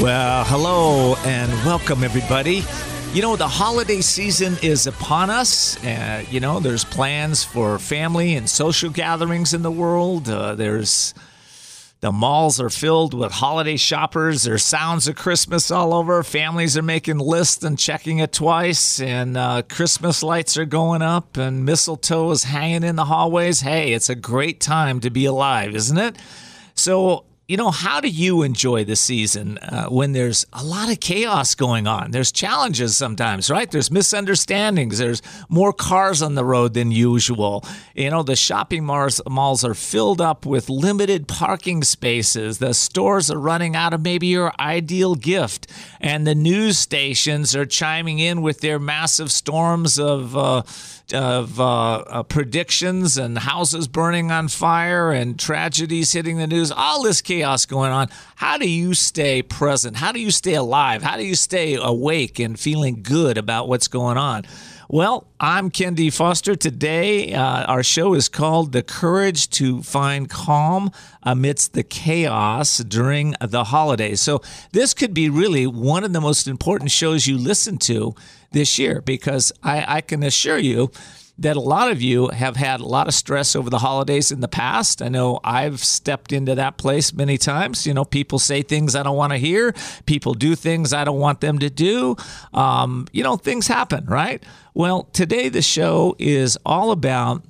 Well, hello and welcome, everybody. You know, the holiday season is upon us. Uh, you know, there's plans for family and social gatherings in the world. Uh, there's the malls are filled with holiday shoppers. There's sounds of Christmas all over. Families are making lists and checking it twice. And uh, Christmas lights are going up and mistletoe is hanging in the hallways. Hey, it's a great time to be alive, isn't it? So you know, how do you enjoy the season uh, when there's a lot of chaos going on? There's challenges sometimes, right? There's misunderstandings. There's more cars on the road than usual. You know, the shopping malls, malls are filled up with limited parking spaces. The stores are running out of maybe your ideal gift. And the news stations are chiming in with their massive storms of, uh, of uh, uh, predictions and houses burning on fire and tragedies hitting the news, all this chaos going on. How do you stay present? How do you stay alive? How do you stay awake and feeling good about what's going on? Well, I'm Ken D. Foster. Today, uh, our show is called The Courage to Find Calm Amidst the Chaos During the Holidays. So, this could be really one of the most important shows you listen to this year because I, I can assure you that a lot of you have had a lot of stress over the holidays in the past. I know I've stepped into that place many times. You know, people say things I don't want to hear, people do things I don't want them to do. Um, you know, things happen, right? Well, today the show is all about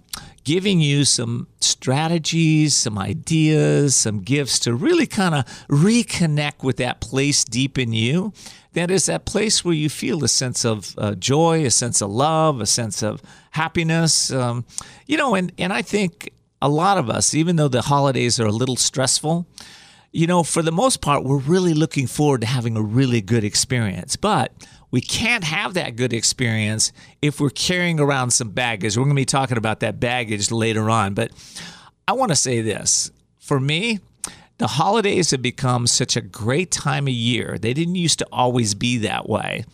giving you some strategies, some ideas, some gifts to really kind of reconnect with that place deep in you. That is that place where you feel a sense of uh, joy, a sense of love, a sense of happiness. Um, you know, and, and I think a lot of us, even though the holidays are a little stressful, you know, for the most part, we're really looking forward to having a really good experience. But we can't have that good experience if we're carrying around some baggage. We're going to be talking about that baggage later on. But I want to say this for me, the holidays have become such a great time of year. They didn't used to always be that way.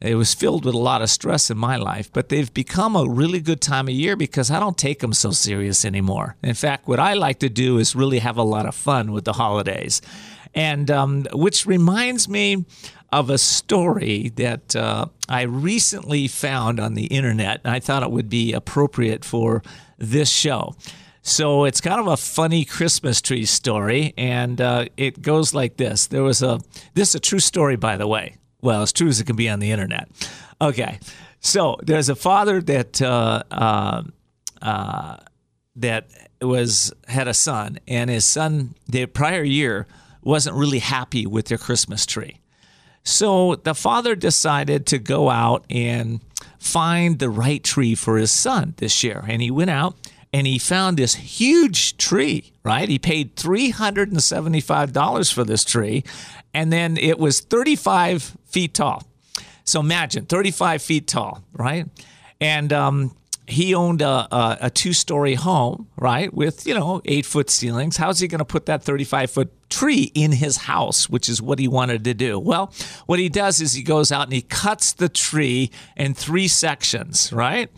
It was filled with a lot of stress in my life, but they've become a really good time of year because I don't take them so serious anymore. In fact, what I like to do is really have a lot of fun with the holidays. And um, which reminds me of a story that uh, I recently found on the internet. And I thought it would be appropriate for this show. So it's kind of a funny Christmas tree story, and uh, it goes like this. There was a this is a true story, by the way. Well, as true as it can be on the internet. Okay, so there's a father that uh, uh, uh that was had a son, and his son the prior year wasn't really happy with their Christmas tree. So the father decided to go out and find the right tree for his son this year. And he went out and he found this huge tree, right? He paid $375 for this tree. And then it was 35 feet tall. So imagine 35 feet tall, right? And um, he owned a, a, a two story home, right, with, you know, eight foot ceilings. How's he going to put that 35 foot tree in his house, which is what he wanted to do? Well, what he does is he goes out and he cuts the tree in three sections, right?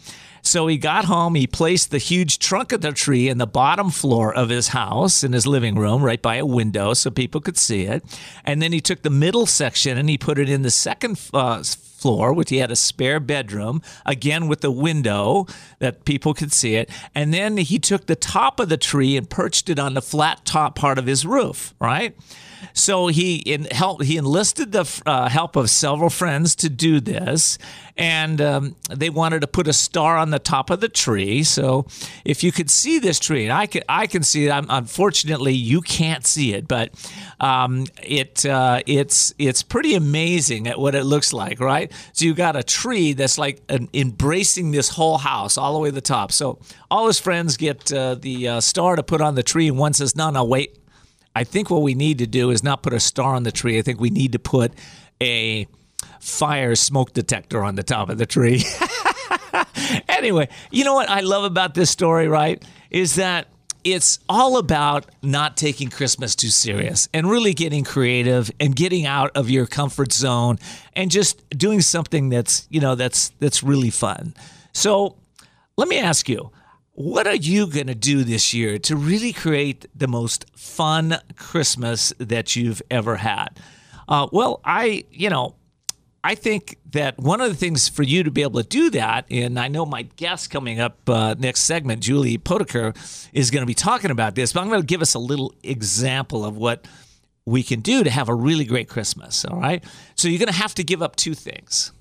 So he got home, he placed the huge trunk of the tree in the bottom floor of his house in his living room, right by a window so people could see it. And then he took the middle section and he put it in the second uh, floor, which he had a spare bedroom, again with a window that people could see it. And then he took the top of the tree and perched it on the flat top part of his roof, right? So he in help he enlisted the uh, help of several friends to do this, and um, they wanted to put a star on the top of the tree. So if you could see this tree, and I can I can see it. I'm, unfortunately, you can't see it, but um, it uh, it's it's pretty amazing at what it looks like, right? So you got a tree that's like an, embracing this whole house all the way to the top. So all his friends get uh, the uh, star to put on the tree, and one says, "No, no, wait." I think what we need to do is not put a star on the tree. I think we need to put a fire smoke detector on the top of the tree. anyway, you know what I love about this story, right? Is that it's all about not taking Christmas too serious and really getting creative and getting out of your comfort zone and just doing something that's, you know, that's that's really fun. So, let me ask you, what are you going to do this year to really create the most fun Christmas that you've ever had? Uh, well, I, you know, I think that one of the things for you to be able to do that, and I know my guest coming up uh, next segment, Julie Potiker, is going to be talking about this, but I'm going to give us a little example of what we can do to have a really great Christmas. All right. So you're going to have to give up two things.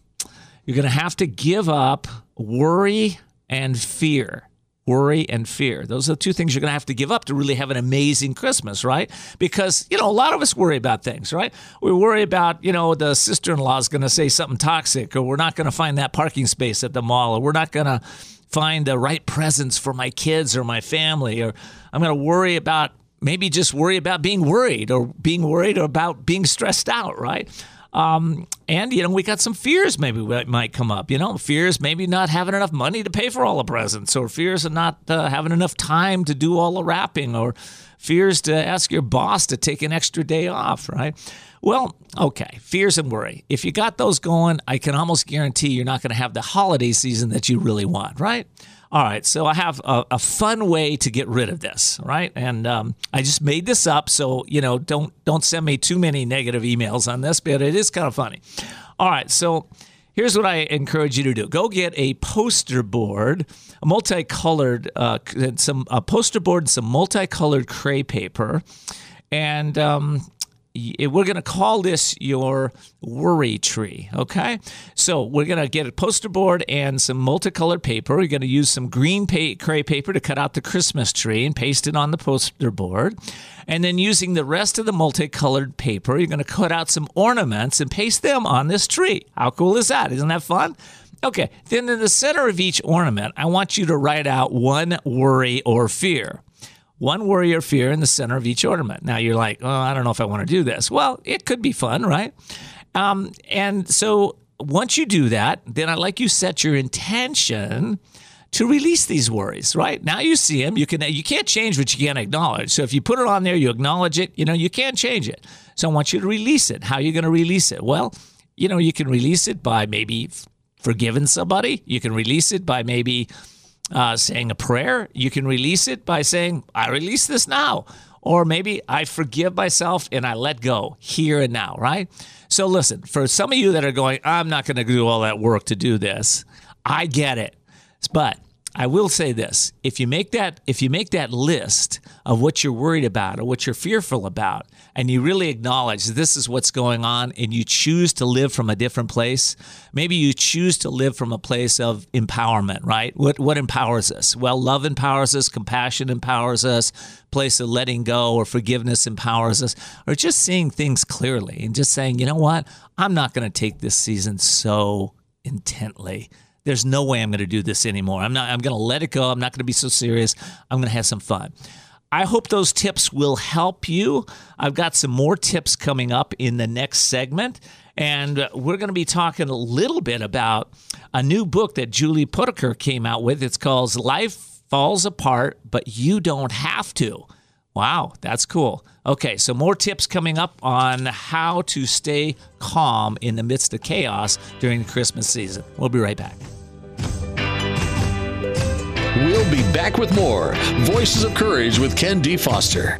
You're going to have to give up worry and fear worry and fear. Those are the two things you're going to have to give up to really have an amazing Christmas, right? Because, you know, a lot of us worry about things, right? We worry about, you know, the sister in law is going to say something toxic, or we're not going to find that parking space at the mall, or we're not going to find the right presents for my kids or my family, or I'm going to worry about maybe just worry about being worried or being worried or about being stressed out, right? Um, and, you know, we got some fears maybe that might come up. You know, fears maybe not having enough money to pay for all the presents, or fears of not uh, having enough time to do all the wrapping, or fears to ask your boss to take an extra day off, right? Well, okay, fears and worry. If you got those going, I can almost guarantee you're not going to have the holiday season that you really want, right? All right, so I have a, a, fun way to get rid of this, right? And um, I just made this up, so you know, don't don't send me too many negative emails on this, but it is kind of funny. All right, so here's what I encourage you to do: go get a poster board, a multicolored, uh, some a poster board, and some multicolored crepe paper, and um, we're going to call this your worry tree. Okay. So we're going to get a poster board and some multicolored paper. We're going to use some green crepe paper to cut out the Christmas tree and paste it on the poster board. And then using the rest of the multicolored paper, you're going to cut out some ornaments and paste them on this tree. How cool is that? Isn't that fun? Okay. Then in the center of each ornament, I want you to write out one worry or fear one worry or fear in the center of each ornament. Now you're like, oh, I don't know if I want to do this. Well, it could be fun, right? Um, and so once you do that, then I'd like you set your intention to release these worries. Right now, you see them. You can you can't change what you can't acknowledge. So if you put it on there, you acknowledge it. You know you can't change it. So I want you to release it. How are you going to release it? Well, you know you can release it by maybe forgiving somebody. You can release it by maybe uh, saying a prayer. You can release it by saying, I release this now. Or maybe I forgive myself and I let go here and now, right? So listen, for some of you that are going, I'm not going to do all that work to do this, I get it. But I will say this: if you make that if you make that list of what you're worried about or what you're fearful about, and you really acknowledge this is what's going on, and you choose to live from a different place, maybe you choose to live from a place of empowerment. Right? What what empowers us? Well, love empowers us, compassion empowers us, place of letting go or forgiveness empowers us, or just seeing things clearly and just saying, you know what, I'm not going to take this season so intently there's no way I'm going to do this anymore. I'm not I'm going to let it go. I'm not going to be so serious. I'm going to have some fun. I hope those tips will help you. I've got some more tips coming up in the next segment. And we're going to be talking a little bit about a new book that Julie Potiker came out with. It's called Life Falls Apart, but You Don't Have to. Wow, that's cool. Okay, so more tips coming up on how to stay calm in the midst of chaos during the Christmas season. We'll be right back. We'll be back with more Voices of Courage with Ken D. Foster.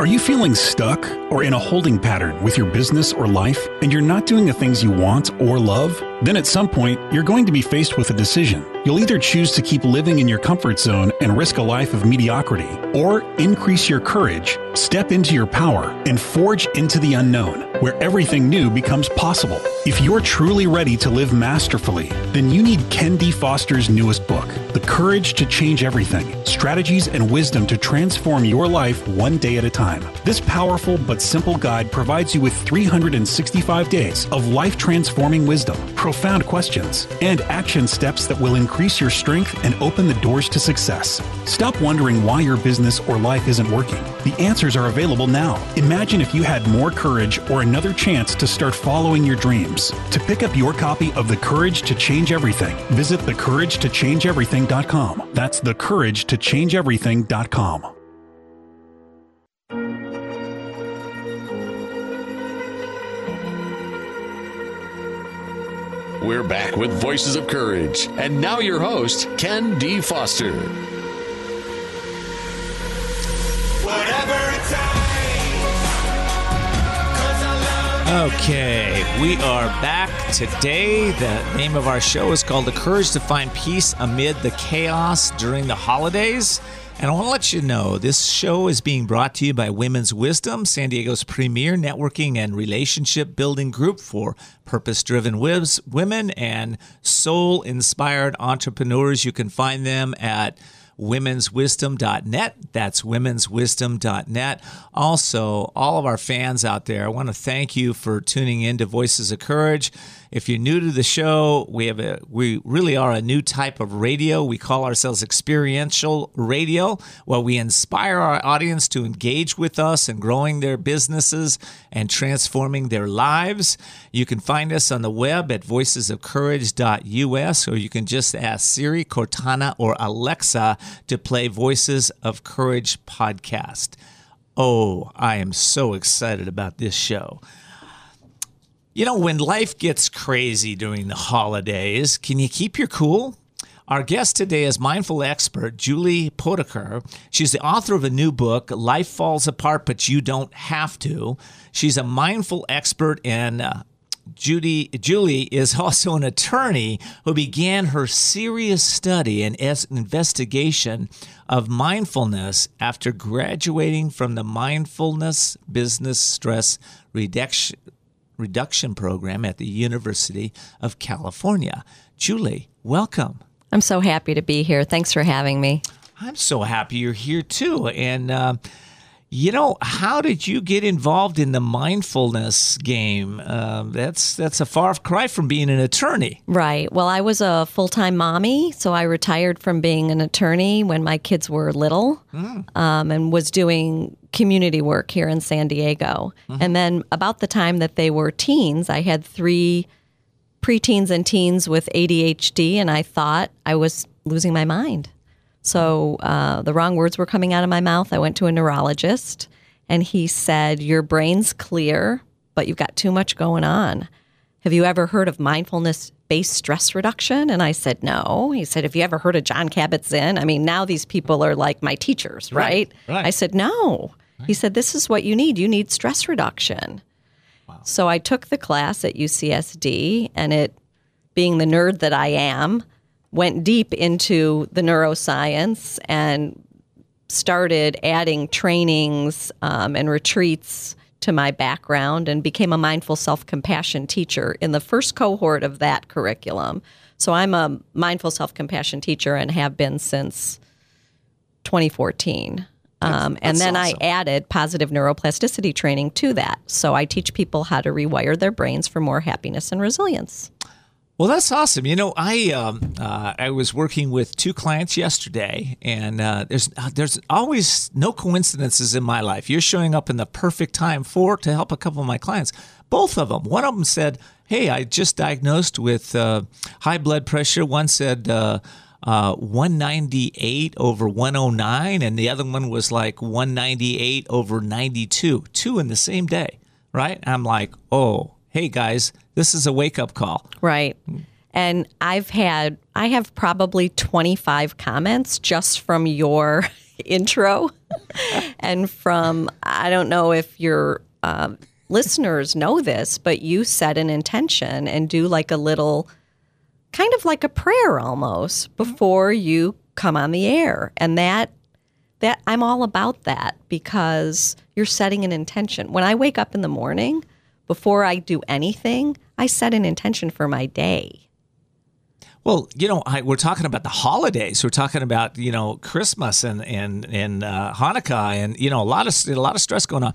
Are you feeling stuck or in a holding pattern with your business or life and you're not doing the things you want or love? Then at some point, you're going to be faced with a decision. You'll either choose to keep living in your comfort zone and risk a life of mediocrity, or increase your courage, step into your power, and forge into the unknown, where everything new becomes possible. If you're truly ready to live masterfully, then you need Ken D. Foster's newest book, The Courage to Change Everything Strategies and Wisdom to Transform Your Life One Day at a Time. This powerful but simple guide provides you with 365 days of life transforming wisdom profound questions, and action steps that will increase your strength and open the doors to success. Stop wondering why your business or life isn't working. The answers are available now. Imagine if you had more courage or another chance to start following your dreams. To pick up your copy of The Courage to Change Everything, visit thecouragetochangeeverything.com. That's thecouragetochangeeverything.com. We're back with Voices of Courage. And now your host, Ken D. Foster. Okay, we are back today. The name of our show is called The Courage to Find Peace Amid the Chaos During the Holidays. And I want to let you know this show is being brought to you by Women's Wisdom, San Diego's premier networking and relationship building group for purpose driven women and soul inspired entrepreneurs. You can find them at womenswisdom.net. That's womenswisdom.net. Also, all of our fans out there, I want to thank you for tuning in to Voices of Courage. If you're new to the show, we have a we really are a new type of radio. We call ourselves experiential radio, where we inspire our audience to engage with us in growing their businesses and transforming their lives. You can find us on the web at voicesofcourage.us, or you can just ask Siri, Cortana, or Alexa to play Voices of Courage podcast. Oh, I am so excited about this show. You know, when life gets crazy during the holidays, can you keep your cool? Our guest today is mindful expert Julie Potiker. She's the author of a new book, Life Falls Apart, But You Don't Have to. She's a mindful expert and uh, Judy, Julie is also an attorney who began her serious study and investigation of mindfulness after graduating from the Mindfulness Based Stress Reduction, reduction program at the University of California. Julie, welcome. I'm so happy to be here. Thanks for having me. I'm so happy you're here too. And, uh, you know, how did you get involved in the mindfulness game? Uh, that's that's a far cry from being an attorney. Right. Well, I was a full time mommy, so I retired from being an attorney when my kids were little, mm. um, and was doing community work here in San Diego. Mm-hmm. And then about the time that they were teens, I had three preteens and teens with ADHD, and I thought I was losing my mind. So uh, the wrong words were coming out of my mouth. I went to a neurologist and he said, Your brain's clear, but you've got too much going on. Have you ever heard of mindfulness based stress reduction? And I said, No. He said, Have you ever heard of Jon Kabat Zinn? I mean, now these people are like my teachers, right? right, right. I said, No. Right. He said, This is what you need. You need stress reduction. Wow. So I took the class at UCSD, and it, being the nerd that I am, went deep into the neuroscience and started adding trainings um, and retreats to my background and became a mindful self compassion teacher in the first cohort of that curriculum. So I'm a mindful self compassion teacher and have been since 2014. Um, and then awesome. I added positive neuroplasticity training to that. So I teach people how to rewire their brains for more happiness and resilience. Well, that's awesome. You know, I um, uh, I was working with two clients yesterday, and uh, there's uh, there's always no coincidences in my life. You're showing up in the perfect time for to help a couple of my clients. Both of them. One of them said, "Hey, I just diagnosed with uh, high blood pressure." One said. Uh, uh, 198 over 109, and the other one was like 198 over 92, two in the same day, right? I'm like, oh, hey guys, this is a wake up call. Right. And I've had, I have probably 25 comments just from your intro and from, I don't know if your um, listeners know this, but you set an intention and do like a little, kind of like a prayer almost before you come on the air. And that, that I'm all about that because you're setting an intention. When I wake up in the morning, before I do anything, I set an intention for my day. Well, you know, I, we're talking about the holidays. We're talking about you know Christmas and and and uh, Hanukkah, and you know a lot of a lot of stress going on.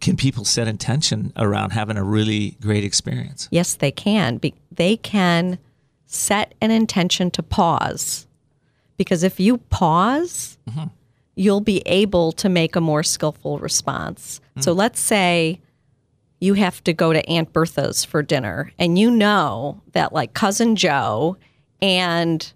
Can people set intention around having a really great experience? Yes, they can. Be- they can set an intention to pause, because if you pause, mm-hmm. you'll be able to make a more skillful response. Mm-hmm. So let's say you have to go to Aunt Bertha's for dinner, and you know that like cousin Joe and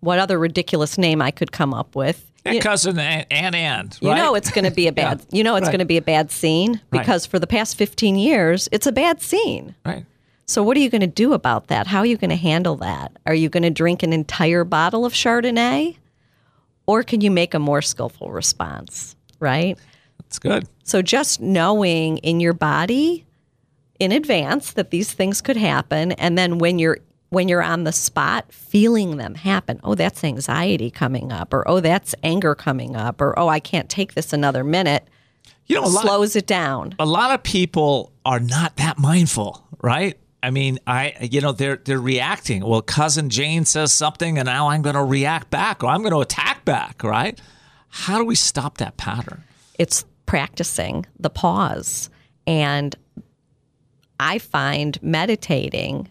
what other ridiculous name I could come up with. And cousin Aunt Ann, right? You know it's going to be a bad. yeah. You know it's right. going to be a bad scene because right. for the past fifteen years it's a bad scene. Right. So what are you going to do about that? How are you going to handle that? Are you going to drink an entire bottle of Chardonnay, or can you make a more skillful response? Right. That's good. So just knowing in your body in advance that these things could happen and then when you're when you're on the spot feeling them happen. Oh that's anxiety coming up or oh that's anger coming up or oh i can't take this another minute. You know slows of, it down. A lot of people are not that mindful right? I mean i you know they're they're reacting. Well cousin jane says something and now i'm going to react back or i'm going to attack back right? How do we stop that pattern? It's practicing the pause. And I find meditating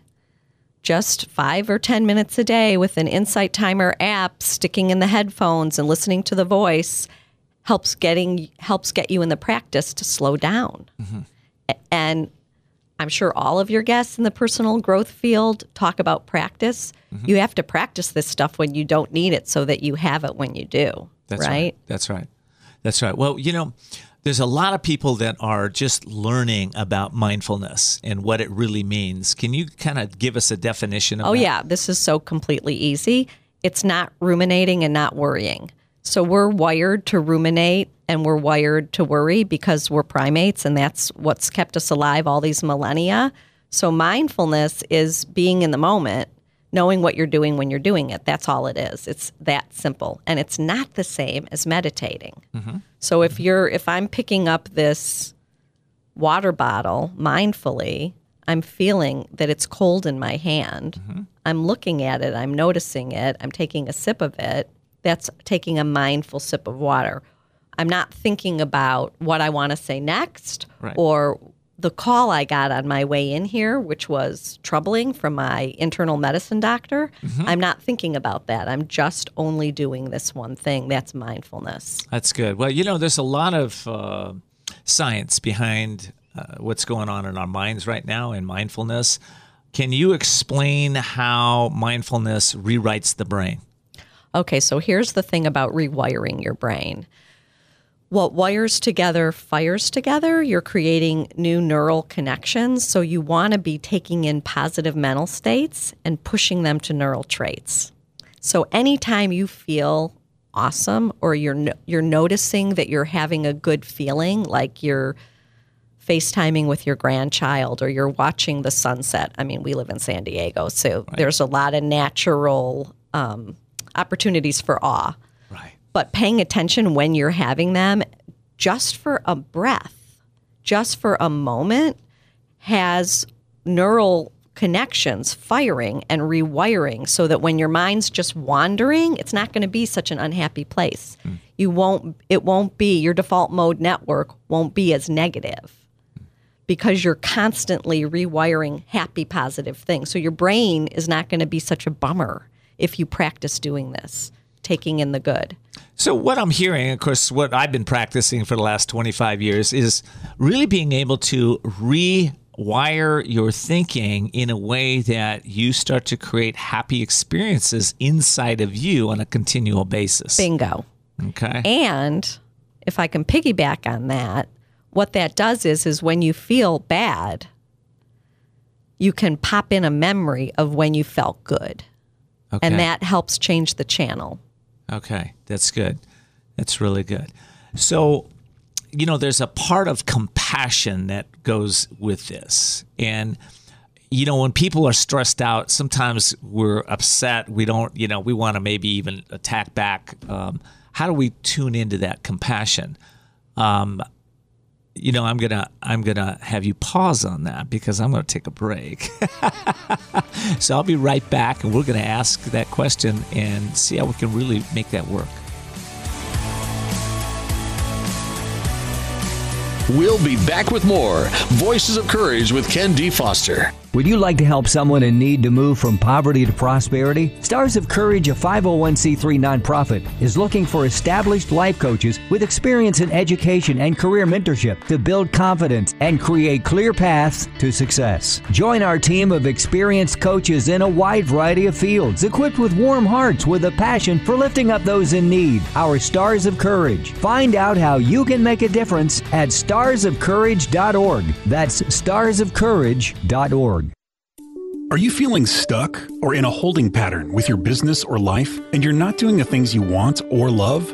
just five or 10 minutes a day with an Insight Timer app sticking in the headphones and listening to the voice helps getting helps get you in the practice to slow down. Mm-hmm. And I'm sure all of your guests in the personal growth field talk about practice. Mm-hmm. You have to practice this stuff when you don't need it so that you have it when you do. That's right. right. That's right. That's right. Well, you know, there's a lot of people that are just learning about mindfulness and what it really means. Can you kind of give us a definition of Oh that? yeah, this is so completely easy. It's not ruminating and not worrying. So we're wired to ruminate and we're wired to worry because we're primates and that's what's kept us alive all these millennia. So mindfulness is being in the moment knowing what you're doing when you're doing it. That's all it is. It's that simple. And it's not the same as meditating. Mm-hmm. So if you're if I'm picking up this water bottle mindfully, I'm feeling that it's cold in my hand. Mm-hmm. I'm looking at it, I'm noticing it, I'm taking a sip of it. That's taking a mindful sip of water. I'm not thinking about what I want to say next right. or the call I got on my way in here, which was troubling from my internal medicine doctor, mm-hmm. I'm not thinking about that. I'm just only doing this one thing. That's mindfulness. That's good. Well, you know, there's a lot of uh, science behind uh, what's going on in our minds right now in mindfulness. Can you explain how mindfulness rewrites the brain? Okay, so here's the thing about rewiring your brain what wires together fires together. You're creating new neural connections. So you want to be taking in positive mental states and pushing them to neural traits. So anytime you feel awesome or you're you're noticing that you're having a good feeling like you're FaceTiming with your grandchild or you're watching the sunset. I mean, we live in San Diego, so right. there's a lot of natural um, opportunities for awe but paying attention when you're having them just for a breath, just for a moment, has neural connections firing and rewiring so that when your mind's just wandering, it's not going to be such an unhappy place. Mm. You won't it won't be your default mode network won't be as negative because you're constantly rewiring happy, positive things. So your brain is not going to be such a bummer if you practice doing this, taking in the good. So, what I'm hearing, of course, what I've been practicing for the last 25 years is really being able to rewire your thinking in a way that you start to create happy experiences inside of you on a continual basis. Bingo. Okay. And if I can piggyback on that, what that does is is when you feel bad, you can pop in a memory of when you felt good. Okay. And that helps change the channel. Okay, that's good. That's really good. So, you know, there's a part of compassion that goes with this. And, you know, when people are stressed out, sometimes we're upset. We don't, you know, we want to maybe even attack back. Um, how do we tune into that compassion? Um, you know, I'm gonna I'm gonna have you pause on that because I'm gonna take a break. so I'll be right back, and we're gonna ask that question and see how we can really make that work. We'll be back with more Voices of Courage with Ken D. Foster. Would you like to help someone in need to move from poverty to prosperity? Stars of Courage, a 501c3 nonprofit, is looking for established life coaches with experience in education and career mentorship to build confidence and create clear paths to success. Join our team of experienced coaches in a wide variety of fields, equipped with warm hearts with a passion for lifting up those in need. Our Stars of Courage. Find out how you can make a difference at starsofcourage.org. That's starsofcourage.org. Are you feeling stuck or in a holding pattern with your business or life and you're not doing the things you want or love?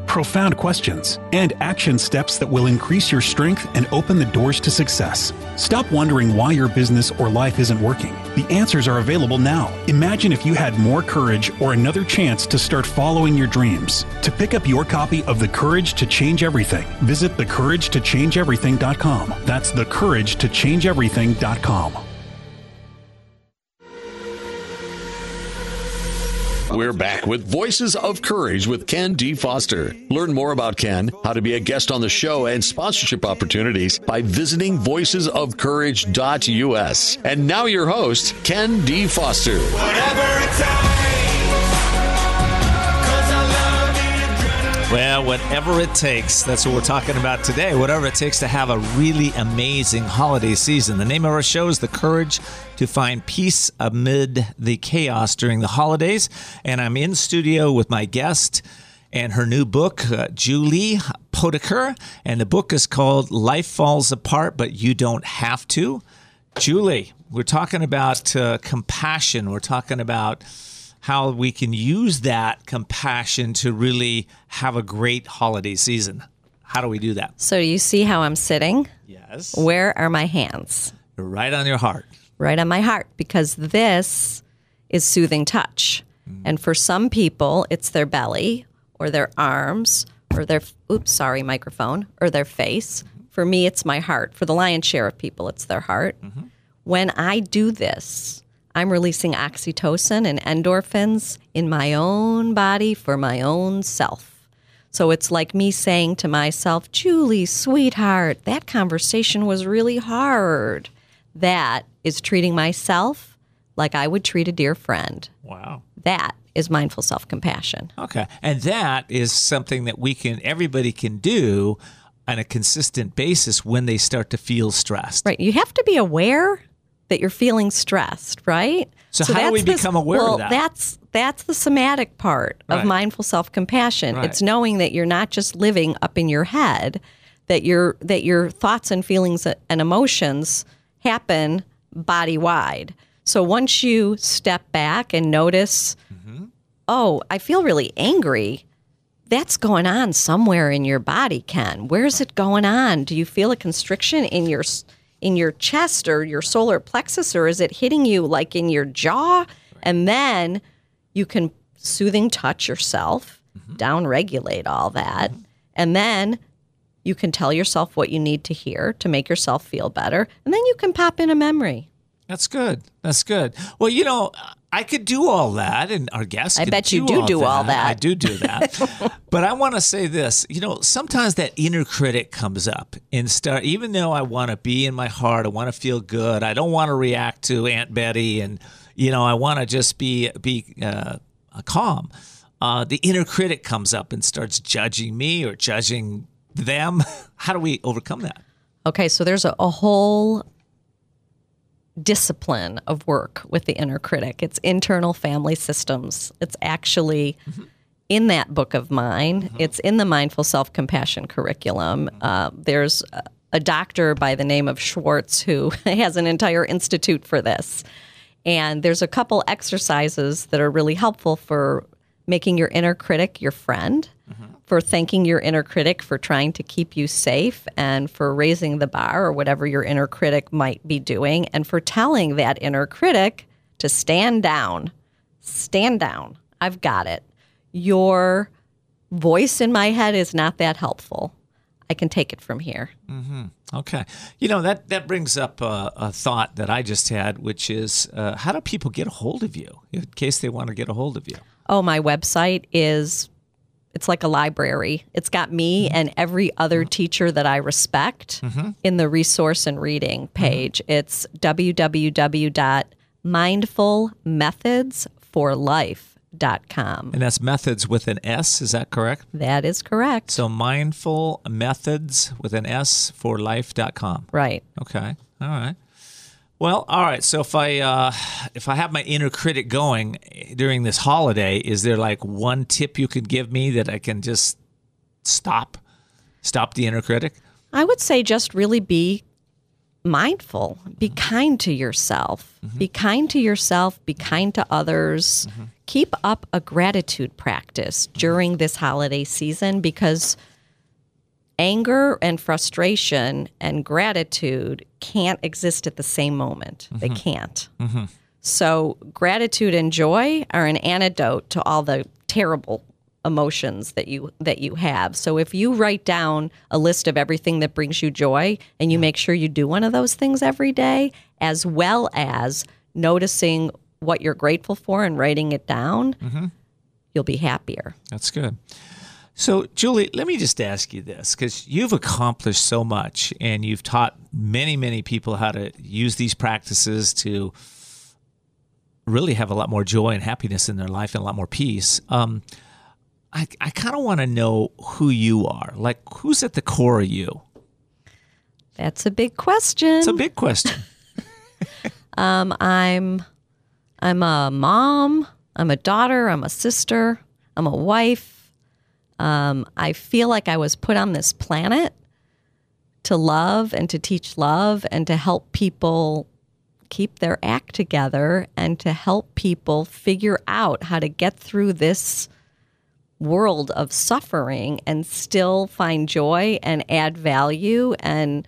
profound questions, and action steps that will increase your strength and open the doors to success. Stop wondering why your business or life isn't working. The answers are available now. Imagine if you had more courage or another chance to start following your dreams. To pick up your copy of The Courage to Change Everything, visit thecouragetochangeeverything.com. That's thecouragetochangeeverything.com. We're back with Voices of Courage with Ken D. Foster. Learn more about Ken, how to be a guest on the show, and sponsorship opportunities by visiting voicesofcourage.us. And now your host, Ken D. Foster. Well, whatever it takes, that's what we're talking about today. Whatever it takes to have a really amazing holiday season. The name of our show is The Courage to Find Peace Amid the Chaos During the Holidays. And I'm in studio with my guest and her new book, uh, Julie Potiker. And the book is called Life Falls Apart, But You Don't Have to. Julie, we're talking about uh, compassion. We're talking about how we can use that compassion to really have a great holiday season. How do we do that? So you see how I'm sitting? Yes. Where are my hands? Right on your heart. Right on my heart, because this is soothing touch. Mm. And for some people, it's their belly or their arms or their, oops, sorry, microphone, or their face. For me, it's my heart. For the lion's share of people, it's their heart. Mm-hmm. When I do this, I'm releasing oxytocin and endorphins in my own body for my own self. So it's like me saying to myself, Julie, sweetheart, that conversation was really hard. That is treating myself like I would treat a dear friend. Wow. That is mindful self compassion. Okay. And that is something that we can, everybody can do on a consistent basis when they start to feel stressed. Right. You have to be aware that you're feeling stressed, right? So how do we become aware of well, that? That's that's the somatic part of mindful self-compassion. Right. It's knowing that you're not just living up in your head, that your that your thoughts and feelings and emotions happen body wide. So once you step back and notice, Mm-hmm. oh, I feel really angry. That's going on somewhere in your body, Ken. Where's it going on? Do you feel a constriction in your in your chest or your solar plexus, or is it hitting you like in your jaw? And then you can soothing touch yourself, mm-hmm. down regulate all that. Mm-hmm. And then you can tell yourself what you need to hear to make yourself feel better. And then you can pop in a memory. That's good. That's good. Well, you know, I could do all that, and our guests. I bet you do do all that. I do do that. but I want to say this. You know, sometimes that inner critic comes up and start. Even though I want to be in my heart, I want to feel good. I don't want to react to Aunt Betty, and you know, I want to just be be uh, calm. Uh, the inner critic comes up and starts judging me or judging them. How do we overcome that? Okay, so there's a, a whole discipline of work with the inner critic. It's internal family systems. It's actually in that book of mine. It's in the mindful self compassion curriculum. Uh, there's a, a doctor by the name of Schwartz who has an entire institute for this. And there's a couple exercises that are really helpful for making your inner critic your friend, for thanking your inner critic for trying to keep you safe, and for raising the bar or whatever your inner critic might be doing, and for telling that inner critic to stand down. Stand down. I've got it. Your voice in my head is not that helpful. I can take it from here. Mm-hmm. Okay. You know, that, that brings up a, a thought that I just had, which is uh, how do people get a hold of you in case they want to get a hold of you? Oh, my website is it's like a library. It's got me mm-hmm. and every other mm-hmm. teacher that I respect mm-hmm. in the resource and reading page. It's www.mindfulmethodsforlife.com. And that's methods with an S. Is that correct? That is correct. So mindful methods with an S for life.com. right. Okay. All right. Well, all right. So if I uh, if I have my inner critic going during this holiday, is there like one tip you could give me that I can just stop stop the inner critic? I would say just really be mindful, be mm-hmm. kind to yourself, mm-hmm. be kind to yourself, be mm-hmm. kind to others. Keep up a gratitude practice during this holiday season because anger and frustration and gratitude can't exist at the same moment. They mm-hmm. can't. Mm-hmm. So, gratitude and joy are an antidote to all the terrible emotions that you that you have. So if you write down a list of everything that brings you joy and you make sure you do one of those things every day as well as noticing what you're grateful for and writing it down, mm-hmm. you'll be happier. That's good. So, Julie, let me just ask you this because you've accomplished so much and you've taught many, many people how to use these practices to really have a lot more joy and happiness in their life and a lot more peace. Um, I, I kind of want to know who you are. Like, who's at the core of you? That's a big question. It's a big question. Um, I'm I'm a mom, I'm a daughter, I'm a sister, I'm a wife. Um, I feel like I was put on this planet to love and to teach love and to help people keep their act together and to help people figure out how to get through this world of suffering and still find joy and add value and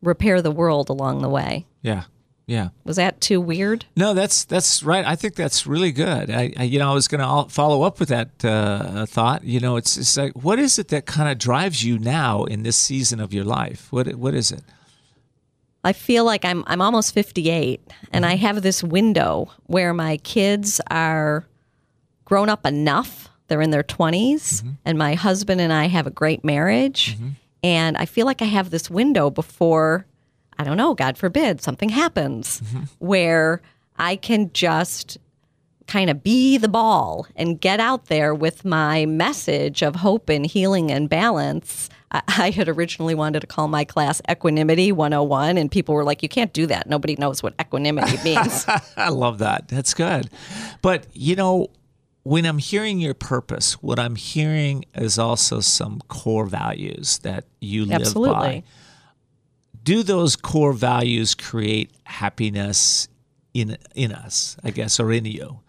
repair the world along the way. yeah. Yeah. Was that too weird? No, that's that's right. I think that's really good. I, I you know I was going to follow up with that uh, thought. You know, it's it's like what is it that kind of drives you now in this season of your life? What what is it? I feel like I'm I'm almost 58 and I mm-hmm. have this window where my kids are grown up enough. They're in their 20s mm-hmm. and my husband and I have a great marriage mm-hmm. and I feel like I have this window before I don't know, God forbid something happens mm-hmm. where I can just kind of be the ball and get out there with my message of hope and healing and balance. I, I had originally wanted to call my class Equanimity 101, and people were like, You can't do that. Nobody knows what equanimity means. I love that. That's good. But you know, when I'm hearing your purpose, what I'm hearing is also some core values that you live by. Do those core values create happiness in in us, I guess, or in you?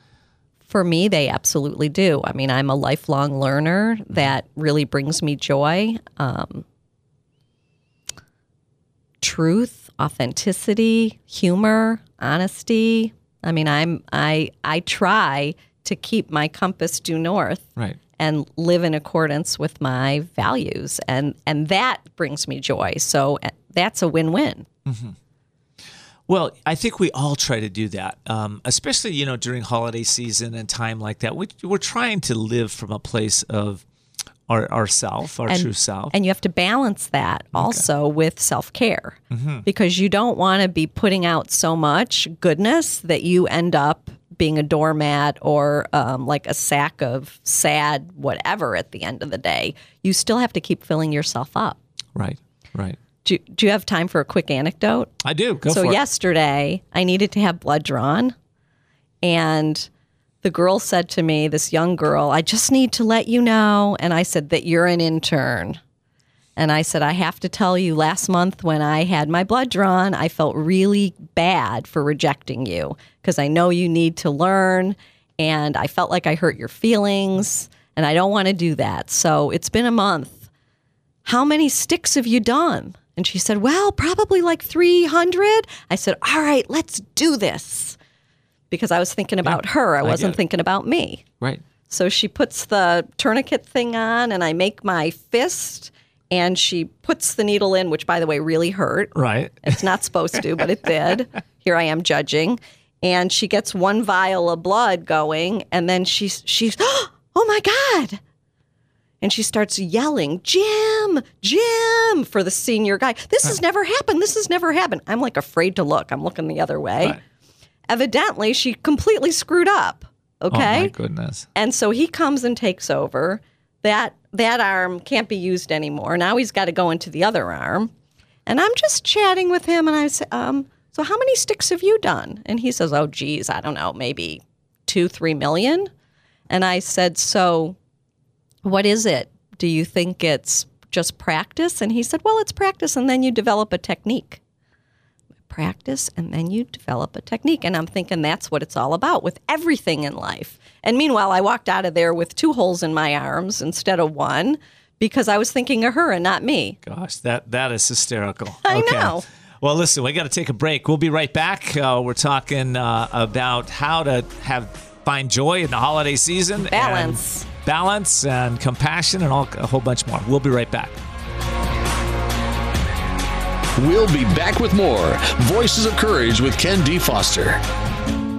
For me, they absolutely do. I mean, I'm a lifelong learner that really brings me joy. Um, truth, authenticity, humor, honesty. I mean, I'm I I try to keep my compass due north Right. and live in accordance with my values and and that brings me joy. So that's a win-win. Well, I think we all try to do that, um, especially you know during holiday season and time like that. We, we're trying to live from a place of our ourself, our and, true self. And you have to balance that also with self care Mm-hmm. because you don't want to be putting out so much goodness that you end up being a doormat or um, like a sack of sad whatever at the end of the day. You still have to keep filling yourself up. right, right. Do, do you have time for a quick anecdote? I do. Go so for it. yesterday I needed to have blood drawn and the girl said to me, this young girl, I just need to let you know. And I said that you're an intern. And I said, I have to tell you, last month when I had my blood drawn, I felt really bad for rejecting you because I know you need to learn. And I felt like I hurt your feelings. And I don't want to do that. So it's been a month. How many sticks have you done? And she said, Well, probably like 300. I said, All right, let's do this. Because I was thinking about her, I get wasn't thinking about me. Right. So she puts the tourniquet thing on, and I make my fist, and she puts the needle in, which, by the way, really hurt. Right. It's not supposed to, but it did. Here I am judging. And she gets one vial of blood going, and then she's she's oh my god! And she starts yelling, Jim, Jim, for the senior guy. This has never happened. This has never happened. I'm like afraid to look. I'm looking the other way. Right. Evidently, she completely screwed up. Okay. Oh my goodness. And so he comes and takes over. That that arm can't be used anymore. Now he's got to go into the other arm. And I'm just chatting with him, and I say, um, "So how many sticks have you done?" And he says, "Oh, geez, I don't know, maybe two, three million. And I said, "So, what is it? Do you think it's just practice?" And he said, "Well, it's practice, and then you develop a technique." practice and then you develop a technique. And I'm thinking that's what it's all about with everything in life. And meanwhile, I walked out of there with two holes in my arms instead of one because I was thinking of her and not me. Gosh, that that is hysterical. I know. Well, listen, we got to take a break. We'll be right back. Uh, we're talking uh, about how to have find joy in the holiday season, and Balance. balance, and compassion, and all a whole bunch more. We'll be right back. We'll be back with more Voices of Courage with Ken D. Foster.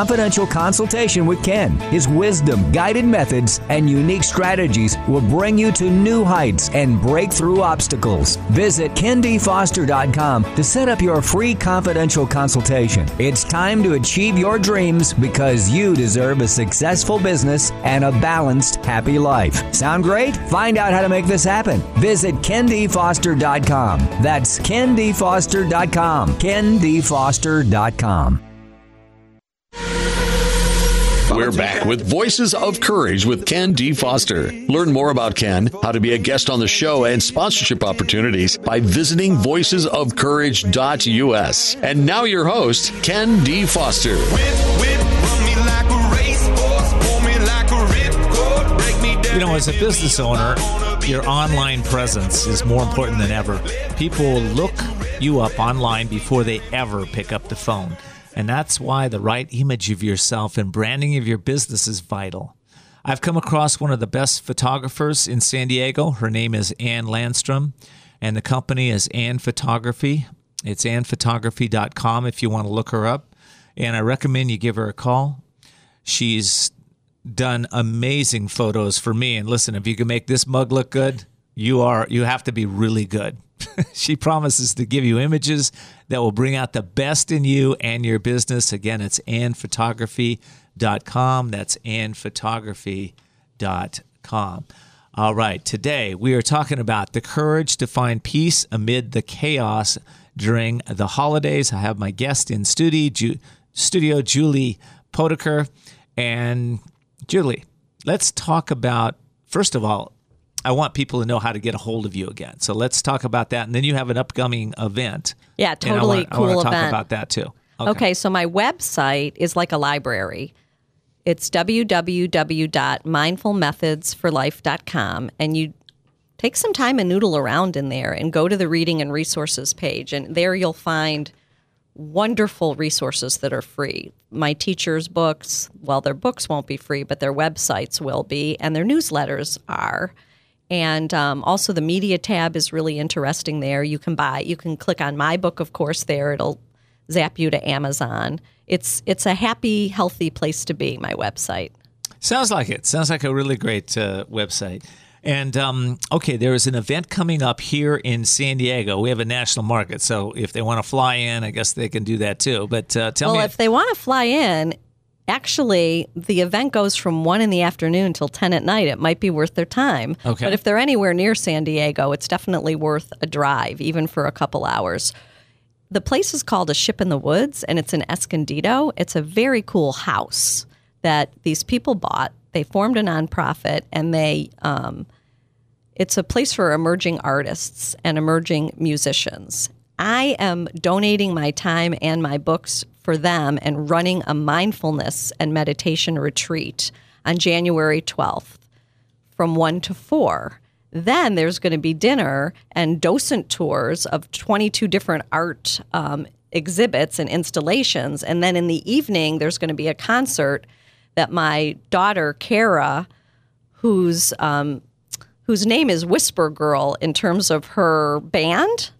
confidential consultation with Ken. His wisdom, guided methods, and unique strategies will bring you to new heights and break through obstacles. Visit kendfoster.com to set up your free confidential consultation. It's time to achieve your dreams because you deserve a successful business and a balanced, happy life. Sound great? Find out how to make this happen. Visit kendfoster.com. That's kendfoster.com. kendfoster.com. We're back with Voices of Courage with Ken D. Foster. Learn more about Ken, how to be a guest on the show, and sponsorship opportunities by visiting voicesofcourage.us. And now your host, Ken D. Foster. You know, as a business owner, your online presence is more important than ever. People look you up online before they ever pick up the phone. And that's why the right image of yourself and branding of your business is vital. I've come across one of the best photographers in San Diego. Her name is Ann Landstrom, and the company is Ann Photography. It's annphotography.com if you want to look her up. And I recommend you give her a call. She's done amazing photos for me. And listen, if you can make this mug look good, you are you have to be really good. she promises to give you images that will bring out the best in you and your business. Again, it's annphotography.com. That's annphotography.com. All right, today we are talking about the courage to find peace amid the chaos during the holidays. I have my guest in studio, Ju- studio Julie Potiker. And Julie, let's talk about, first of all, I want people to know how to get a hold of you again. So let's talk about that. And then you have an upcoming event. Yeah, And I totally want- I cool want to talk event. about that too. Okay. so my website is like a library. It's www.mindfulmethodsforlife.com and you take some time and noodle around in there and go to the reading and resources page and there you'll find wonderful resources that are free. My teachers' books, well their books won't be free, but their websites will be and their newsletters are. And um, also the media tab is really interesting there. You can buy, you can click on my book, of course, there. It'll zap you to Amazon. It's it's a happy, healthy place to be. My website. Sounds like it. Sounds like a really great uh, website. And um, okay, there is an event coming up here in San Diego. We have a national market, so if they want to fly in, I guess they can do that too. But uh, tell well, me, if they want to fly in, actually, the event goes from one in the afternoon till ten at night. It might be worth their time. Okay. But if they're anywhere near San Diego, it's definitely worth a drive, even for a couple hours. The place is called A Ship in the Woods, and it's in Escondido. It's a very cool house that these people bought. They formed a nonprofit, and they um, it's a place for emerging artists and emerging musicians. I am donating my time and my books for them and running a mindfulness and meditation retreat on January 12th from 1 to 4. Then there's going to be dinner and docent tours of 22 different art um, exhibits and installations. And then in the evening, there's going to be a concert that my daughter, Kara, who's um, whose name is Whisper Girl in terms of her band,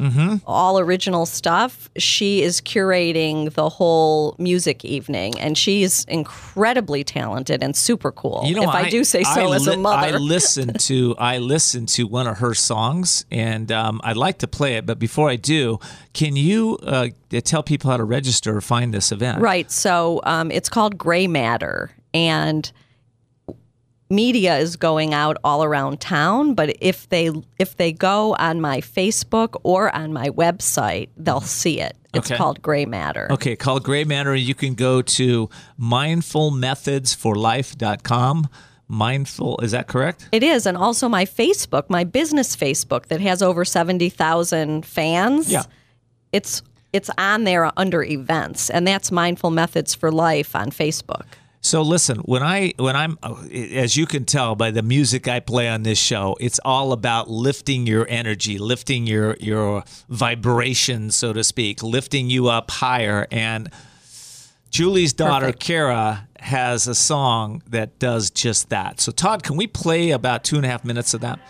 all original stuff. She is curating the whole music evening, and she's incredibly talented and super cool. you know, if I, do say so I as a li- I mother. listened to I listened to one of her songs, and um, I'd like to play it. But before I do, can you uh, tell people how to register or find this event? Right. So um, it's called Gray Matter, and media is going out all around town. But if they if they go on my Facebook or on my website, they'll see it. It's Okay. called Gray Matter. Okay, called Gray Matter. You can go to mindfulmethodsforlife.com. Mindful, is that correct? It is, and also my Facebook, my business Facebook that has over seventy thousand fans. Yeah. it's it's on there under events, and that's Mindful Methods for Life on Facebook. So listen, when I when I'm uh, as you can tell by the music I play on this show, it's all about lifting your energy, lifting your your vibration, so to speak, lifting you up higher and Julie's daughter Perfect. Kara has a song that does just that. So Todd, can we play about two and a half minutes of that?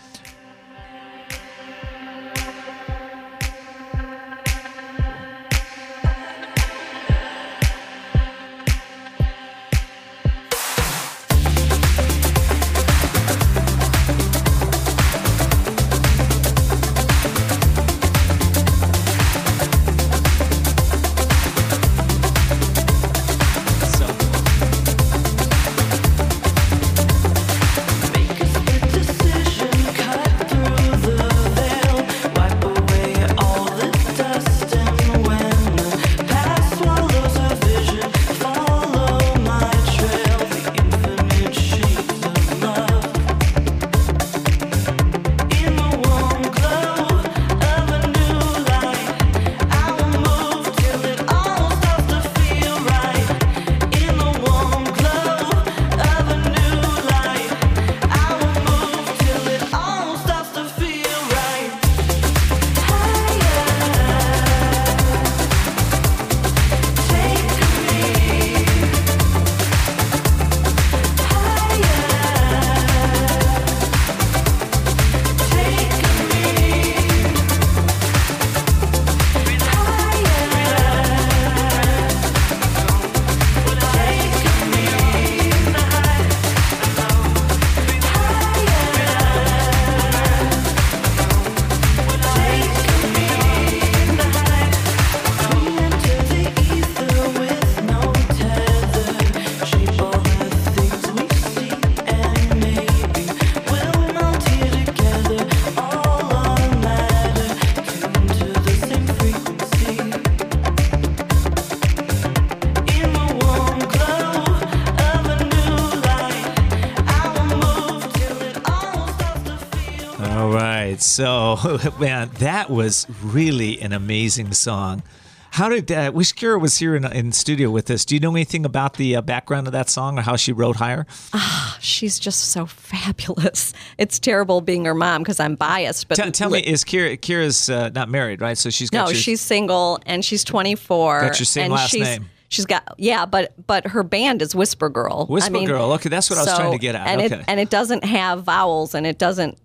So, man, that was really an amazing song. How did uh, wish Kira was here in, in studio with us? Do you know anything about the uh, background of that song or how she wrote higher? Ah, she's just so fabulous. It's terrible being her mom because I'm biased. But tell, tell me, is Kira Kira's uh, not married, right? So she's got no, your, she's single and she's 24. Got your same last she's, name. She's got yeah, but but her band is Whisper Girl. Whisper I mean, Girl. Okay, that's what I was trying to get at. And okay. it and it doesn't have vowels and it doesn't.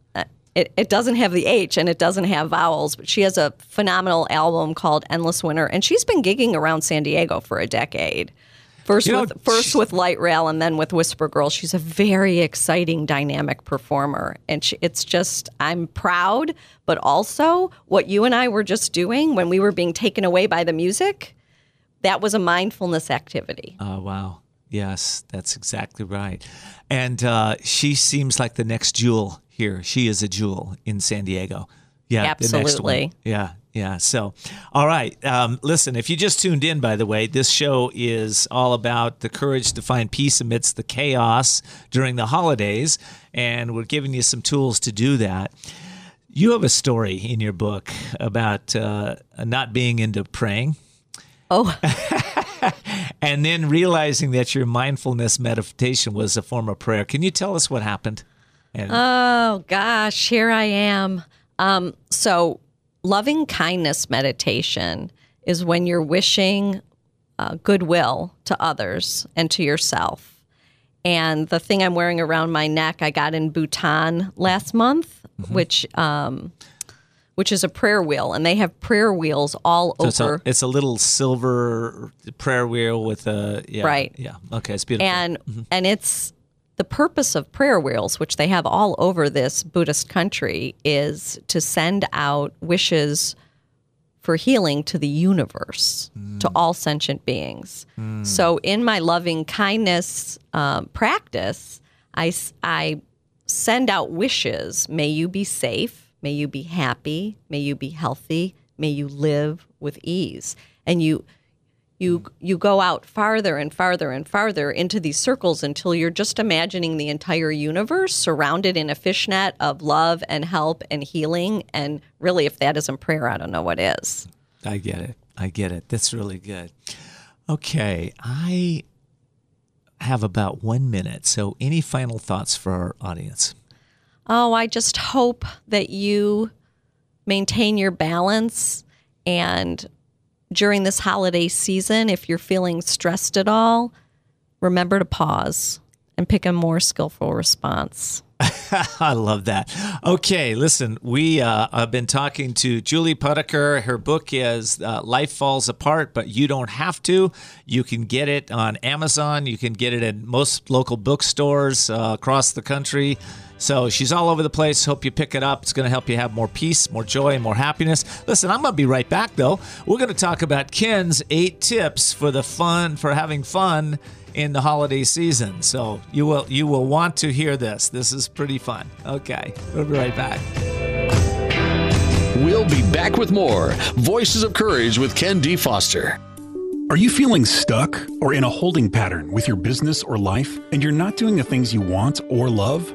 It, it doesn't have the H and it doesn't have vowels, but she has a phenomenal album called Endless Winter, and she's been gigging around San Diego for a decade. First You know, with first with Light Rail and then with Whisper Girl. She's a very exciting, dynamic performer, and she, it's just I'm proud, but also what you and I were just doing when we were being taken away by the music. That was a mindfulness activity. Oh, wow. Yes, that's exactly right. And uh, she seems like the next jewel here. She is a jewel in San Diego. Yeah, the next one. Absolutely. Yeah, yeah. So, all right. Um, listen, if you just tuned in, by the way, this show is all about the courage to find peace amidst the chaos during the holidays. And we're giving you some tools to do that. You have a story in your book about uh, not being into praying Oh, and then realizing that your mindfulness meditation was a form of prayer. Can you tell us what happened? And oh gosh, here I am. Um, so, loving kindness meditation is when you're wishing uh, goodwill to others and to yourself. And the thing I'm wearing around my neck, I got in Bhutan last month, Mm-hmm. which um, which is a prayer wheel, and they have prayer wheels all so it's, a, over. it's a little silver prayer wheel with a yeah, Right. Yeah. Okay, it's beautiful. and Mm-hmm. and it's the purpose of prayer wheels which they have all over this buddhist country is to send out wishes for healing to the universe to all sentient beings. So in my loving kindness um, practice I send out wishes. May you be safe. May you be happy. May you be healthy. May you live with ease. And you you mm. you go out farther and farther and farther into these circles until you're just imagining the entire universe surrounded in a fishnet of love and help and healing and really if that isn't prayer i don't know what is I get it. I get it. That's really good. Okay, I have about one minute. So, any final thoughts for our audience? oh i just hope that you maintain your balance and during this holiday season if you're feeling stressed at all remember to pause and pick a more skillful response I love that. Okay, listen, we uh, have been talking to Julie Potiker. Her book is uh, Life Falls Apart, but you don't have to. You can get it on Amazon. You can get it in most local bookstores uh, across the country. So she's all over the place. Hope you pick it up. It's going to help you have more peace, more joy, and more happiness. Listen, I'm going to be right back though. We're going to talk about Ken's eight tips for the fun for having fun in the holiday season. So you will you will want to hear this. This is pretty fun. Okay, we'll be right back. We'll be back with more Voices of Courage with Ken D. Foster. Are you feeling stuck or in a holding pattern with your business or life and you're not doing the things you want or love?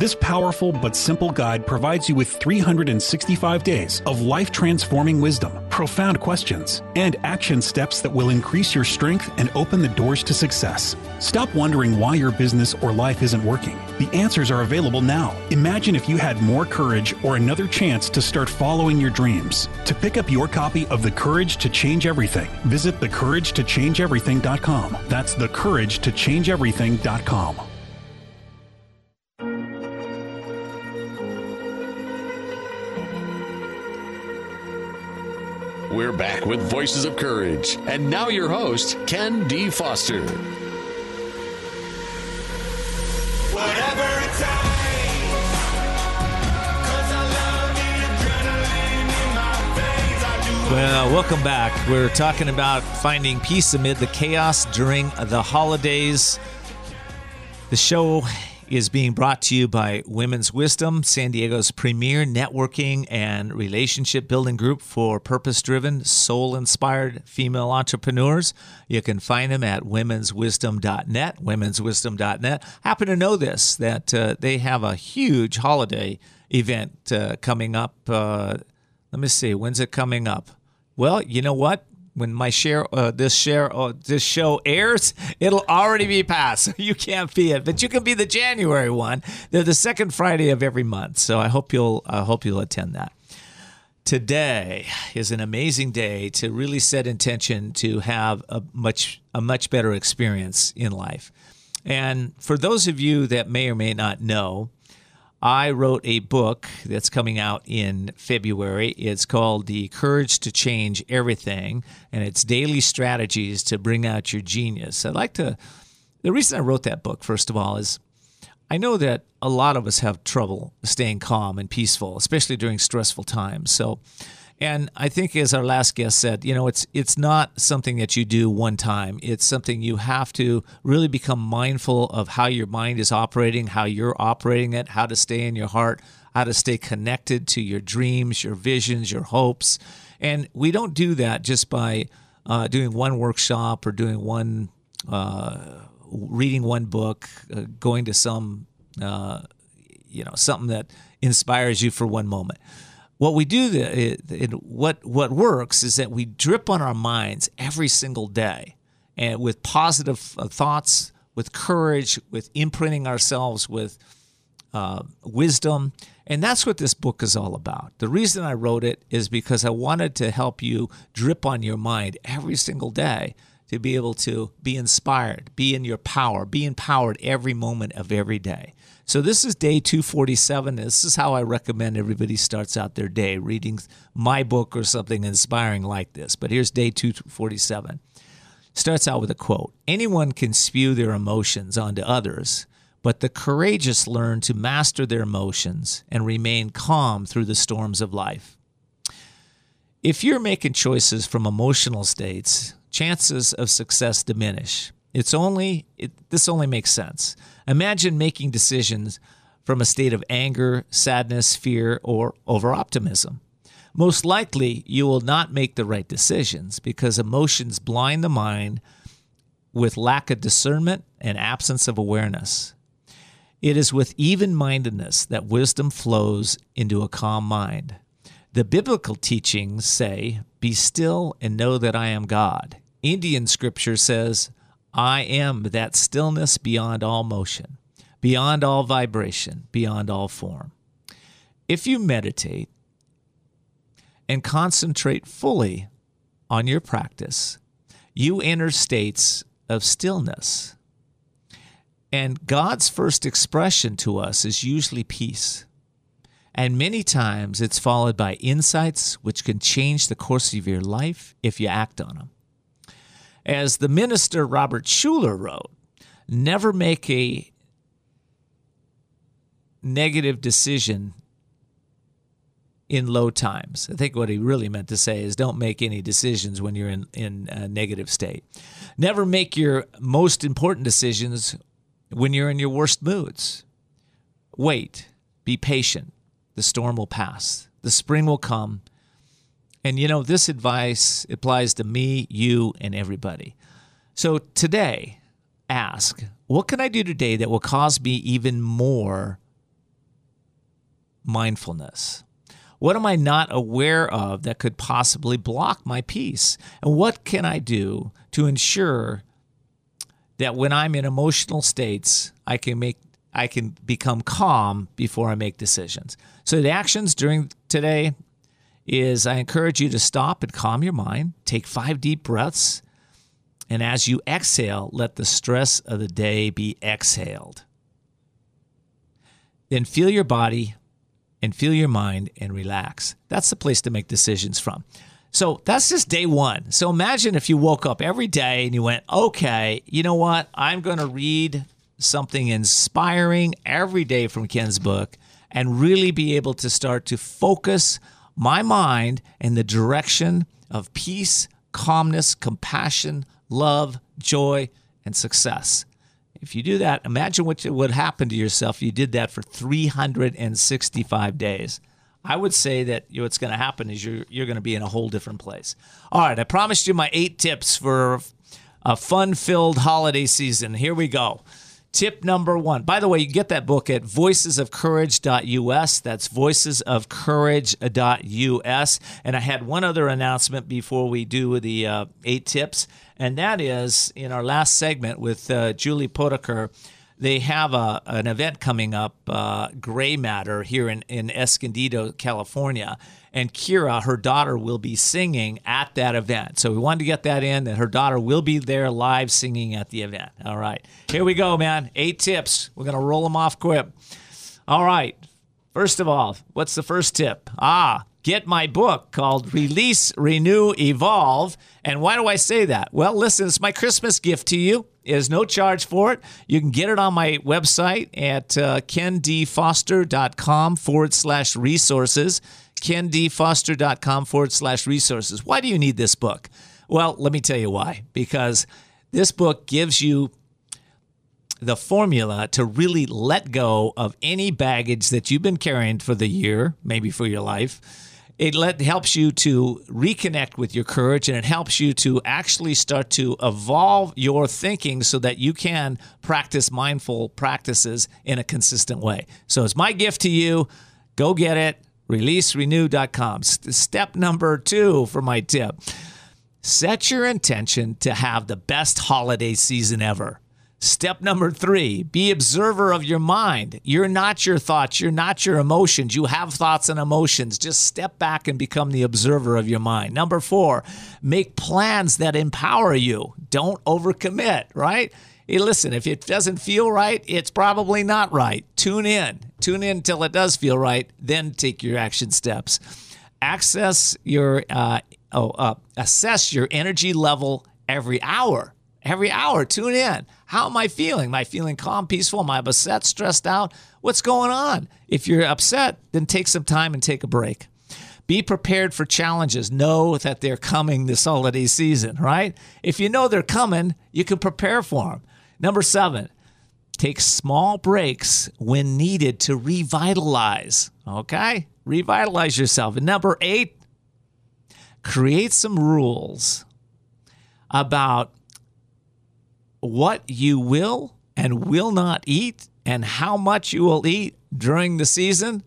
This powerful but simple guide provides you with 365 days of life transforming wisdom, profound questions, and action steps that will increase your strength and open the doors to success. Stop wondering why your business or life isn't working. The answers are available now. Imagine if you had more courage or another chance to start following your dreams. To pick up your copy of The Courage to Change Everything, visit thecouragetochangeeverything.com. That's thecouragetochangeeverything.com. We're back with Voices of Courage. And now your host, Ken D. Foster. Whatever it takes. 'Cause I love the adrenaline in my veins. I do Well, welcome back. We're talking about finding peace amid the chaos during the holidays. The show is being brought to you by Women's Wisdom, San Diego's premier networking and relationship building group for purpose driven, soul inspired female entrepreneurs. You can find them at womenswisdom.net. Womenswisdom.net. Happen to know this that uh, they have a huge holiday event uh, coming up. Uh, let me see, when's it coming up? Well, you know what? When my share, uh, this share, uh, this show airs, it'll already be past. You can't be it, but you can be the January one. They're the second Friday of every month. So I hope you'll, I hope you'll attend that. Today is an amazing day to really set intention to have a much, a much better experience in life. And for those of you that may or may not know, I wrote a book that's coming out in February. It's called The Courage to Change Everything, and it's daily strategies to bring out your genius. I'd like to, the reason I wrote that book, first of all, is I know that a lot of us have trouble staying calm and peaceful, especially during stressful times. So, and I think, as our last guest said, you know, it's it's not something that you do one time. It's something you have to really become mindful of how your mind is operating, how you're operating it, how to stay in your heart, how to stay connected to your dreams, your visions, your hopes. And we don't do that just by uh, doing one workshop or doing one, uh, reading one book, uh, going to some, uh, you know, something that inspires you for one moment what we do, it, what what works is that we drip on our minds every single day, and with positive uh, thoughts, with courage, with imprinting ourselves with uh, wisdom, and that's what this book is all about. The reason I wrote it is because I wanted to help you drip on your mind every single day to be able to be inspired, be in your power, be empowered every moment of every day. So this is day 247. This is how I recommend everybody starts out their day, reading my book or something inspiring like this. But here's day 247. Starts out with a quote Anyone can spew their emotions onto others, but the courageous learn to master their emotions and remain calm through the storms of life. If you're making choices from emotional states, chances of success diminish. It's only it, this only makes sense. Imagine making decisions from a state of anger, sadness, fear, or over optimism. Most likely, you will not make the right decisions because emotions blind the mind with lack of discernment and absence of awareness. It is with even mindedness that wisdom flows into a calm mind. The biblical teachings say, Be still and know that I am God. Indian scripture says, I am that stillness beyond all motion, beyond all vibration, beyond all form. If you meditate and concentrate fully on your practice, you enter states of stillness. And God's first expression to us is usually peace. And many times it's followed by insights which can change the course of your life if you act on them. As the minister Robert Schuller wrote, never make a negative decision in low times. I think what he really meant to say is don't make any decisions when you're in, in a negative state. Never make your most important decisions when you're in your worst moods. Wait, be patient. The storm will pass, the spring will come, and you know, this advice applies to me, you, and everybody. So today, ask, what can I do today that will cause me even more mindfulness? What am I not aware of that could possibly block my peace? And what can I do to ensure that when I'm in emotional states, I can make I can become calm before I make decisions. So the actions during today, is I encourage you to stop and calm your mind, take five deep breaths, and as you exhale, let the stress of the day be exhaled. Then feel your body and feel your mind and relax. That's the place to make decisions from. So that's just day one. So imagine if you woke up every day and you went, okay, you know what? I'm going to read something inspiring every day from Ken's book and really be able to start to focus my mind in the direction of peace, calmness, compassion, love, joy, and success. If you do that, imagine what would happen to yourself if you did that for 365 days. I would say that what's going to happen is you're you're going to be in a whole different place. All right, I promised you my eight tips for a fun-filled holiday season. Here we go. Tip number one. By the way, you get that book at voicesofcourage.us. That's voicesofcourage.us. And I had one other announcement before we do the uh, eight tips, and that is in our last segment with uh, Julie Potiker they have a, an event coming up, uh, Gray Matter, here in, in Escondido, California. And Kira, her daughter, will be singing at that event. So we wanted to get that in, that her daughter will be there live singing at the event. All right. Here we go, man. Eight tips. We're going to roll them off quick. All right. First of all, what's the first tip? Ah, get my book called Release, Renew, Evolve. And why do I say that? Well, listen, it's my Christmas gift to you. There's no charge for it. You can get it on my website at uh, kendfoster.com forward slash resources. kendfoster.com forward slash resources. Why do you need this book? Well, let me tell you why. Because this book gives you the formula to really let go of any baggage that you've been carrying for the year, maybe for your life it let, helps you to reconnect with your courage and it helps you to actually start to evolve your thinking so that you can practice mindful practices in a consistent way. So it's my gift to you. Go get it. ReleaseRenew.com. Step number two for my tip set your intention to have the best holiday season ever. Step number three be observer of your mind. You're not your thoughts, you're not your emotions. You have thoughts and emotions. Just step back and become the observer of your mind. Number four, make plans that empower you. Don't overcommit, right? Hey, listen, if it doesn't feel right, it's probably not right. Tune in. Tune in until it does feel right, then take your action steps. Access your, uh, oh, uh, assess your energy level every hour every hour. Tune in. How am I feeling? Am I feeling calm, peaceful? Am I upset, stressed out? What's going on? If you're upset, then take some time and take a break. Be prepared for challenges. Know that they're coming this holiday season, right? If you know they're coming, you can prepare for them. Number seven, take small breaks when needed to revitalize, okay? Revitalize yourself. And number eight, create some rules about what you will and will not eat and how much you will eat during the season,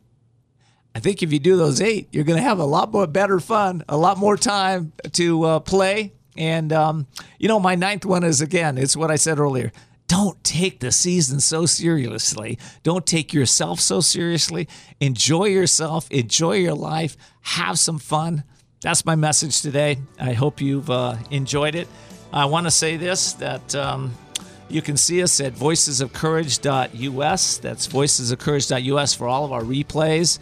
I think if you do those eight, you're going to have a lot more better fun, a lot more time to uh, play. And, um, you know, my ninth one is again, it's what I said earlier. Don't take the season so seriously. Don't take yourself so seriously. Enjoy yourself, enjoy your life, have some fun. That's my message today. I hope you've uh, enjoyed it. I want to say this that um, you can see us at voicesofcourage.us. That's voicesofcourage.us for all of our replays.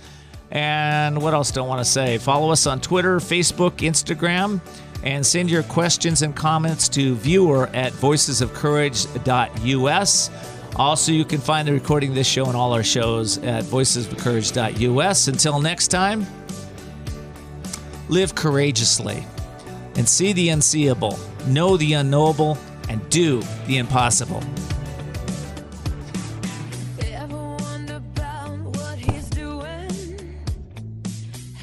And what else do I want to say? Follow us on Twitter, Facebook, Instagram, and send your questions and comments to viewer at voicesofcourage.us. Also, you can find the recording of this show and all our shows at voicesofcourage.us. Until next time, live courageously and see the unseeable know the unknowable, and do the impossible.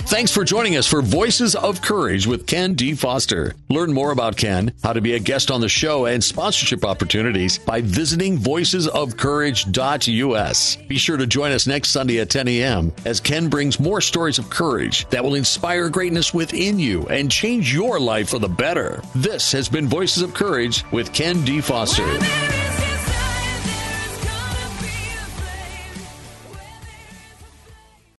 Thanks for joining us for Voices of Courage with Ken D. Foster. Learn more about Ken, how to be a guest on the show, and sponsorship opportunities by visiting voicesofcourage.us. Be sure to join us next Sunday at 10 a.m. as Ken brings more stories of courage that will inspire greatness within you and change your life for the better. This has been Voices of Courage with Ken D. Foster.